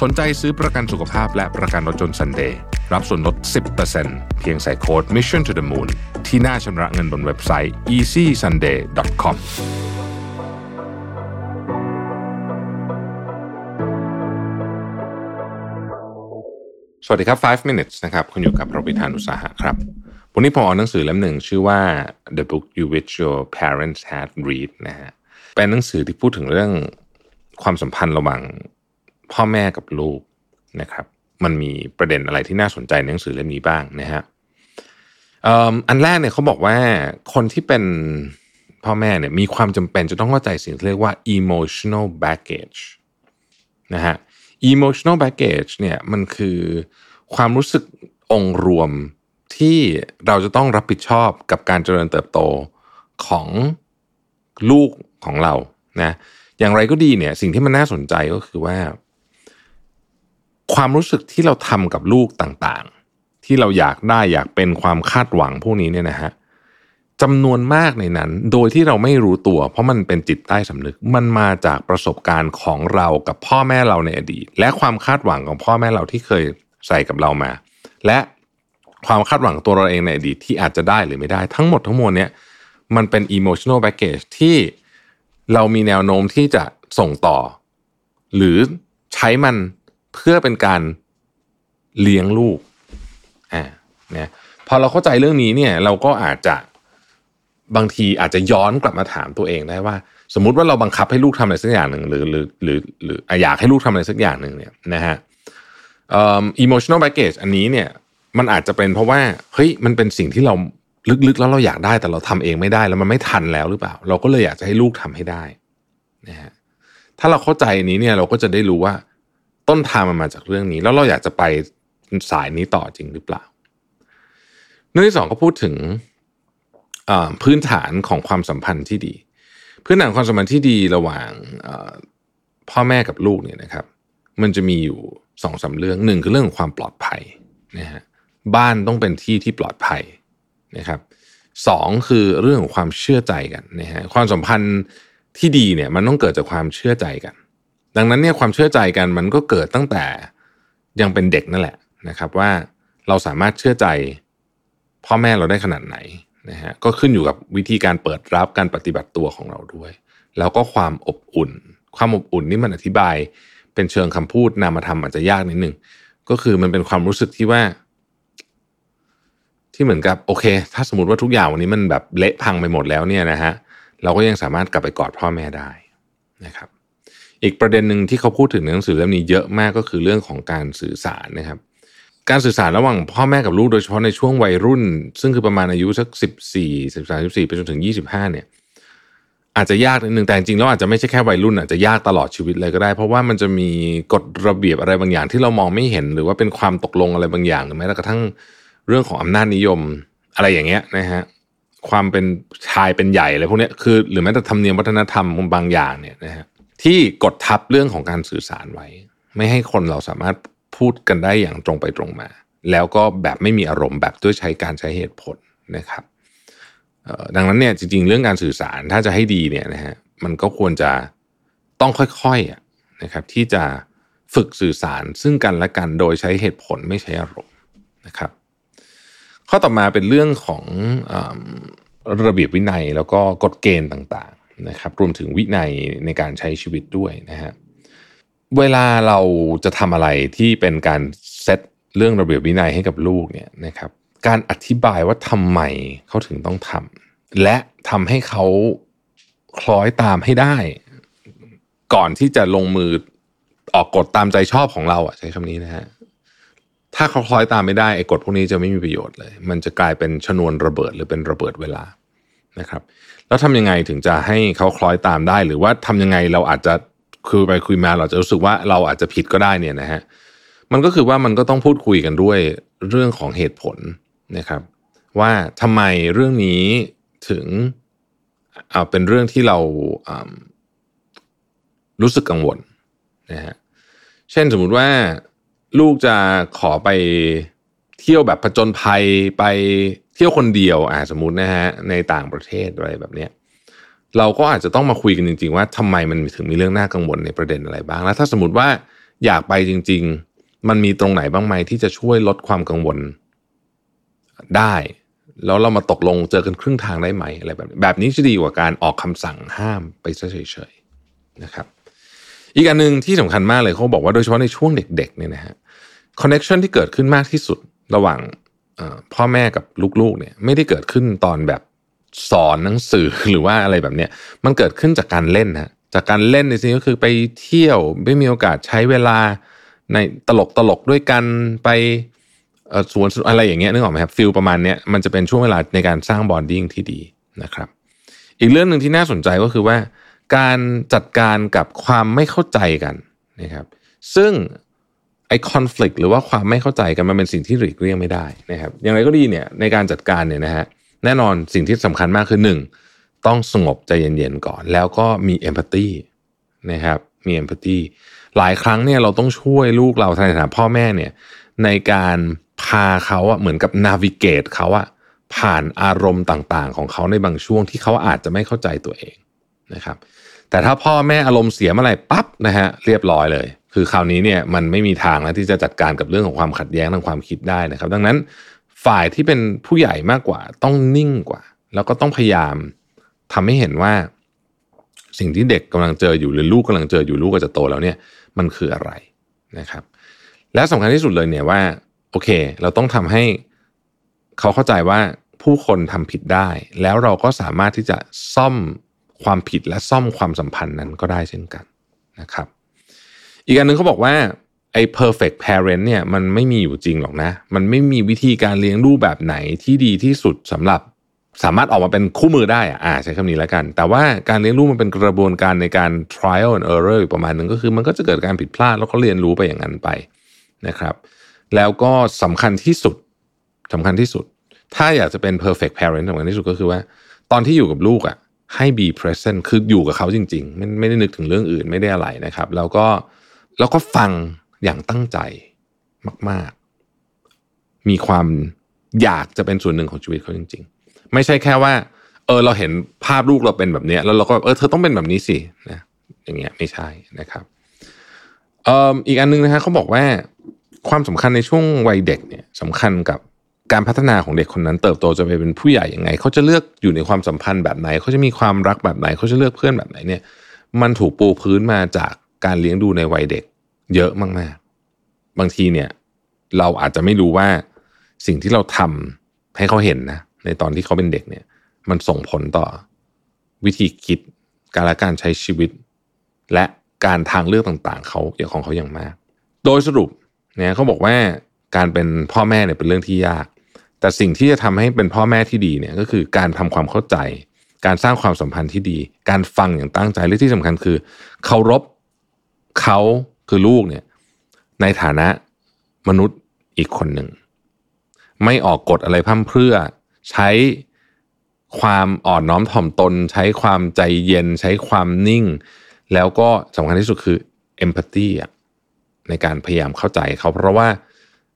สนใจซื้อประกันสุขภาพและประกันรถยนต์ Sunday รับส่วนลด 10%เพียงใส่โค้ด Mission to the Moon ที่หน้าชำระเงินบนเว็บไซต์ easysunday.com สวัสดีครับ 5 minutes นะครับ คุณอยู่กับโรบิทานอุตสาหะครับ วันนี้ผมเอานหนังสือเล่มหนึ่งชื่อว่า The Book You Wish Your Parents Had Read นะฮะ เป็นหนังสือที่พูดถึงเรื่องความสัมพันธ์ระหว่าง พ่อแม่กับลูกนะครับ มันมีประเด็นอะไรที่น่าสนใจในหนังสือเล่มนี้บ้างนะฮะอันแรกเนี่ยเขาบอกว่าคนที่เป็นพ่อแม่เนี่ยมีความจำเป็นจะต้องเข้าใจสิ่งที่เรียกว่า emotional baggage นะฮะ emotional baggage เนี่ยมันคือความรู้สึกองค์รวมที่เราจะต้องรับผิดชอบกับการเจริญเติบโตของลูกของเรานะอย่างไรก็ดีเนี่ยสิ่งที่มันน่าสนใจก็คือว่า ความรู้สึกที่เราทำกับลูกต่างๆ ที่เราอยากได้อยากเป็นความคาดหวังพวกนี้เนี่ยนะฮะจำนวนมากในนั้น โดยที่เราไม่รู้ตัว เพราะมันเป็นจิตใต้สำนึก มันมาจากประสบการณ์ของเรากับพ่อแม่เราในอดีต และความคาดหวังของพ่อแม่เราที่เคยใส่กับเรามา และความคาดหวังตัวเราเองในอดีตที่อาจจะได้หรือไม่ได้ ทั้งหมดทั้งมวลเนี่ยมันเป็น emotional baggage ที่เรามีแนวโน้มที่จะส่งต่อ หรือใช้มัน เพื่อเป็นการเลี้ยงลูกอ่าเนี่ยพอเราเข้าใจเรื่องนี้เนี่ยเราก็อาจจะบางทีอาจจะย้อนกลับมาถามตัวเองได้ว่า สมมุติว่าเราบังคับให้ลูกทำอะไรสักอย่างหนึ่งหรือหรือหรือหรืออยากให้ลูกทำอะไรสักอย่างหนึ่งเนี่ยนะฮะเอ่อ emotional baggage อันนี้เนี่ยมันอาจจะเป็นเพราะว่าเฮ้ยมันเป็นสิ่งที่เราลึกๆ แล้วเราอยากได้แต่เราทำเองไม่ได้แล้วมันไม่ทันแล้วหรือเปล่า เราก็เลยอยากจะให้ลูกทำให้ได้นะฮะถ้าเราเข้าใจนี้เนี่ยเราก็จะได้รู้ว่า ต้นทางมันมาจากเรื่องนี้ แล้วเราอยากจะไปสายนี้ต่อจริงหรือเปล่า เรื่องที่สองก็พูดถึงพื้นฐานของความสัมพันธ์ที่ดี พื้นฐานความสัมพันธ์ที่ดีระหว่างพ่อแม่กับลูกเนี่ยนะครับ มันจะมีอยู่สองสาเรื่องหนึ่งคือเรื่องของความปลอดภัยนะฮะบ้านต้องเป็นที่ที่ปลอดภัยนะครับสองคือเรื่องของความเชื่อใจกันนะฮะความสัมพันธ์ที่ดีเนี่ยมันต้องเกิดจากความเชื่อใจกัน ดังนั้นเนี่ยความเชื่อใจกันมันก็เกิดตั้งแต่ยังเป็นเด็กนั่นแหละนะครับ ว่าเราสามารถเชื่อใจพ่อแม่เราได้ขนาดไหนนะฮะก็ขึ้นอยู่กับวิธีการเปิดรับการปฏิบัติตัวของเราด้วย แล้วก็ความอบอุ่น ความอบอุ่นนี่มันอธิบาย เป็นเชิงคำพูดนามธรรมอาจจะยากนิดนึงก็คือมันเป็นความรู้สึกที่ว่า ที่เหมือนกับโอเค ถ้าสมมติว่าทุกอย่างวันนี้มันแบบเละพังไปหมดแล้วเนี่ยนะฮะเราก็ยังสามารถกลับไปกอดพ่อแม่ได้นะครับ อีกประเด็นหนึ่งที่เขาพูดถึงในหนังสือเล่มนี้เยอะมากก็คือเรื่องของการสื่อสารนะครับ การสื่อสารระหว่างพ่อแม่กับลูกโดยเฉพาะในช่วงวัยรุ่น ซึ่งคือประมาณอายุสักสิบสี่สิบสามสิบสี่ไปจนถึงยี่สิบห้าเนี่ยอาจจะยากนิดนึงแต่จริงๆแล้วอาจจะไม่ใช่แค่วัยรุ่นอาจจะยากตลอดชีวิตเลยก็ได้ เพราะว่ามันจะมีกฎระเบียบอะไรบางอย่างที่เรามองไม่เห็น หรือว่าเป็นความตกลงอะไรบางอย่างหรือแม้กระทั่งเรื่องของอำนาจนิยมอะไรอย่างเงี้ยนะฮะความเป็นชายเป็นใหญ่อะไรพวกนี้คือ หรือแม้แต่ธรรมเนียมวัฒนธรรมบางอย่างเนี่ยนะฮะ ที่กดทับเรื่องของการสื่อสารไว้ ไม่ให้คนเราสามารถพูดกันได้อย่างตรงไปตรงมา แล้วก็แบบไม่มีอารมณ์แบบด้วยใช้การใช้เหตุผลนะครับดังนั้นเนี่ยจริงๆ เรื่องการสื่อสารถ้าจะให้ดีเนี่ยนะฮะมันก็ควรจะต้องค่อยๆนะครับที่จะฝึกสื่อสารซึ่งกันและกันโดยใช้เหตุผลไม่ใช้อารมณ์นะครับ ข้อต่อมาเป็นเรื่องของระเบียบวินัยแล้วก็กฎเกณฑ์ต่างๆ นะครับรวมถึงวินัยในการใช้ชีวิตด้วยนะฮะเวลาเราจะทำอะไรที่เป็นการเซตเรื่องระเบียบวินัยให้กับลูกเนี่ยนะครับการอธิบายว่าทำไมเขาถึงต้องทำและทำให้เขาคล้อยตามให้ได้ ก่อนที่จะลงมือออกกฎตามใจชอบของเราอะใช้คำนี้นะฮะถ้าเขาคล้อยตามไม่ได้ไอ้กฎพวกนี้จะไม่มีประโยชน์เลย มันจะกลายเป็นชนวนระเบิดหรือเป็นระเบิดเวลา นะครับแล้วทำยังไงถึงจะให้เขาคล้อยตามได้ หรือว่าทำยังไงเราอาจจะคุยไปคุยมาเราจะรู้สึกว่าเราอาจจะผิดก็ได้เนี่ยนะฮะมันก็คือว่ามันก็ต้องพูดคุยกันด้วยเรื่องของเหตุผลนะครับ ว่าทำไมเรื่องนี้ถึงเอาเป็นเรื่องที่เรารู้สึกกังวลนะฮะเช่นสมมุติว่าลูกจะขอไปเที่ยวแบบผจญภัยไปเที่ยวคนเดียวอ่าสมมตินะฮะในต่างประเทศอะไรแบบเนี้ยเราก็อาจจะต้องมาคุยกันจริง ๆ ว่าทำไมมันถึงมีเรื่องน่ากังวลในประเด็นอะไรบ้าง แล้วถ้าสมมติว่าอยากไปจริง ๆ มันมีตรงไหนบ้างไหมที่จะช่วยลดความกังวลได้ แล้วเรามาตกลงเจอกันครึ่งทางได้ไหมอะไรแบบนี้แบบนี้จะดีกว่าการออกคำสั่งห้ามไปเฉยๆนะครับ อีกอันหนึ่งที่สำคัญมากเลยเขาบอกว่าโดยเฉพาะในช่วงเด็กๆเนี่ยนะฮะคอนเน็ชันที่เกิดขึ้นมากที่สุดระหว่าง พ่อแม่กับลูกๆเนี่ยไม่ได้เกิดขึ้นตอนแบบสอนหนังสือหรือว่าอะไรแบบเนี้ยมันเกิดขึ้นจากการเล่นนะจากการเล่นในสิ่งก็คือไปเที่ยวไม่มีโอกาสใช้เวลาในตลกตลกด้วยกันไปสวนอะไรอย่างเงี้ยนึกออกไหมครับฟิลประมาณเนี้ยมันจะเป็นช่วงเวลาในการสร้างบอนดิ้งที่ดีนะครับ อีกเรื่องหนึ่งที่น่าสนใจก็คือว่า การจัดการกับความไม่เข้าใจกันนะครับ ซึ่ง ไอ้คอน FLICT หรือว่าความไม่เข้าใจกันมันเป็นสิ่งที่หลีกเลี่ยงไม่ได้นะครับอย่างไรก็ดีเนี่ยในการจัดการเนี่ยนะฮะแน่นอนสิ่งที่สำคัญมากคือหนึ่งต้องสงบใจเย็นๆก่อน แล้วก็มีเอมพัตตีนะครับมีเอมพัตตีหลายครั้งเนี่ยเราต้องช่วยลูกเราในฐานะพ่อแม่เนี่ยในการพาเขาอะเหมือนกับนาวิเกตเขาอะผ่านอารมณ์ต่างๆ ของเขาในบางช่วงที่เขาอาจจะไม่เข้าใจตัวเองนะครับแต่ถ้าพ่อแม่อารมณ์เสียเมื่อไหร่ปั๊บนะฮะเรียบร้อยเลย คือคราวนี้เนี่ยมันไม่มีทางแล้วที่จะจัดการกับเรื่องของความขัดแย้งทางความคิดได้นะครับ ดังนั้นฝ่ายที่เป็นผู้ใหญ่มากกว่าต้องนิ่งกว่า แล้วก็ต้องพยายามทำให้เห็นว่า สิ่งที่เด็กกำลังเจออยู่หรือลูกกำลังเจออยู่ลูกก็จะโตแล้วเนี่ยมันคืออะไรนะครับ และสำคัญที่สุดเลยเนี่ยว่า โอเค เราต้องทำให้เขาเข้าใจว่าผู้คนทำผิดได้ แล้วเราก็สามารถที่จะซ่อมความผิดและซ่อมความสัมพันธ์นั้นก็ได้เช่นกันนะครับ อีกอันหนึ่งเขาบอกว่าไอ้ perfect parent เนี่ยมันไม่มีอยู่จริงหรอกนะ มันไม่มีวิธีการเลี้ยงลูกแบบไหนที่ดีที่สุดสำหรับสามารถออกมาเป็นคู่มือได้อ่าใช้คำนี้แล้วกัน แต่ว่าการเลี้ยงลูกมันเป็นกระบวนการในการ trial and error ประมาณนึงก็คือมันก็จะเกิดการผิดพลาดแล้วก็เรียนรู้ไปอย่างนั้นไปนะครับ แล้วก็สำคัญที่สุดสำคัญที่สุด ถ้าอยากจะเป็น perfect parent สำคัญที่สุดก็คือว่า ตอนที่อยู่กับลูกอะให้ be present คืออยู่กับเขาจริง ๆ ไม่ไม่ได้นึกถึงเรื่องอื่นไม่ได้อะไรนะครับ แล้วก็ แล้วก็ฟังอย่างตั้งใจมาก ๆ มีความอยากจะเป็นส่วนหนึ่งของชีวิตเขาจริง ๆ ไม่ใช่แค่ว่า เออเราเห็นภาพลูกเราเป็นแบบนี้แล้วเราก็เออเธอต้องเป็นแบบนี้สินะอย่างเงี้ยไม่ใช่นะครับเอ่ออีกอันนึงนะฮะเขาบอกว่าความสำคัญในช่วงวัยเด็กเนี่ยสำคัญกับการพัฒนาของเด็กคนนั้น เติบโตจะไปเป็นผู้ใหญ่ยังไง เขาจะเลือกอยู่ในความสัมพันธ์แบบไหน เขาจะมีความรักแบบไหน เขาจะเลือกเพื่อนแบบไหนเนี่ย มันถูกปูพื้นมาจาก การเลี้ยงดูในวัยเด็ก เยอะมากๆ บางทีเนี่ย เราอาจจะไม่รู้ว่าสิ่งที่เราทำให้เขาเห็นนะ ในตอนที่เขาเป็นเด็กเนี่ย มันส่งผลต่อวิธีคิดการละการใช้ชีวิต และการทางเลือกต่างๆ เขาอย่างของเขาอย่างมาก โดยสรุปเนี่ยเขาบอกว่าการเป็นพ่อแม่เนี่ยเป็นเรื่องที่ยาก แต่สิ่งที่จะทำให้เป็นพ่อแม่ที่ดีเนี่ยก็คือการทำความเข้าใจ การสร้างความสัมพันธ์ที่ดี การฟังอย่างตั้งใจและที่สำคัญคือเคารพ เขาคือลูกเนี่ยในฐานะมนุษย์อีกคนหนึ่ง ไม่ออกกฎอะไรพั่มเพื่อใช้ความอ่อนน้อมถ่อมตน ใช้ความใจเย็น ใช้ความนิ่ง แล้วก็สำคัญที่สุดคือเอมพัตตีในการพยายามเข้าใจเขาเพราะว่า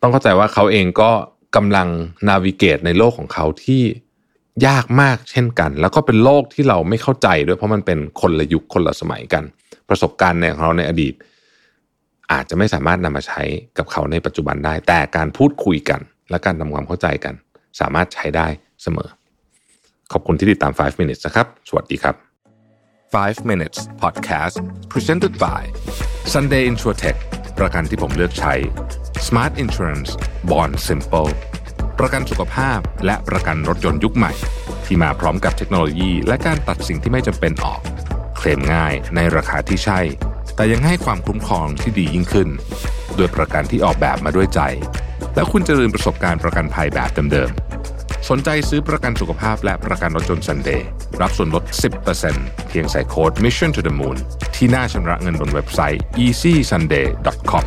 ต้องเข้าใจว่าเขาเองก็กำลังนาวิเกตในโลกของเขาที่ยากมากเช่นกัน แล้วก็เป็นโลกที่เราไม่เข้าใจด้วยเพราะมันเป็นคนละยุคคนละสมัยกัน ประสบการณ์ในของเราในอดีต อาจจะไม่สามารถนำมาใช้กับเขาในปัจจุบันได้ แต่การพูดคุยกัน และการทำความเข้าใจกัน สามารถใช้ได้เสมอ ขอบคุณที่ติดตาม 5 minutes นะครับ สวัสดีครับ 5 minutes podcast presented by Sunday Insurtech ประกันที่ผมเลือกใช้ Smart Insurance Bond Simple ประกันสุขภาพและประกันรถยนต์ยุคใหม่ ที่มาพร้อมกับเทคโนโลยี และการตัดสิ่งที่ไม่จำเป็นออก เคลมง่ายในราคาที่ใช่ แต่ยังให้ความคุ้มครองที่ดียิ่งขึ้น โดยประกันที่ออกแบบมาด้วยใจ และคุณจะลืมประสบการณ์ประกันภัยแบบเดิมๆ สนใจซื้อประกันสุขภาพและประกันรถยนต์ซันเดย์รับส่วนลด 10%เพียงใส่โค้ด mission to the moon ที่หน้าชำระเงินบนเว็บไซต์ easysunday.com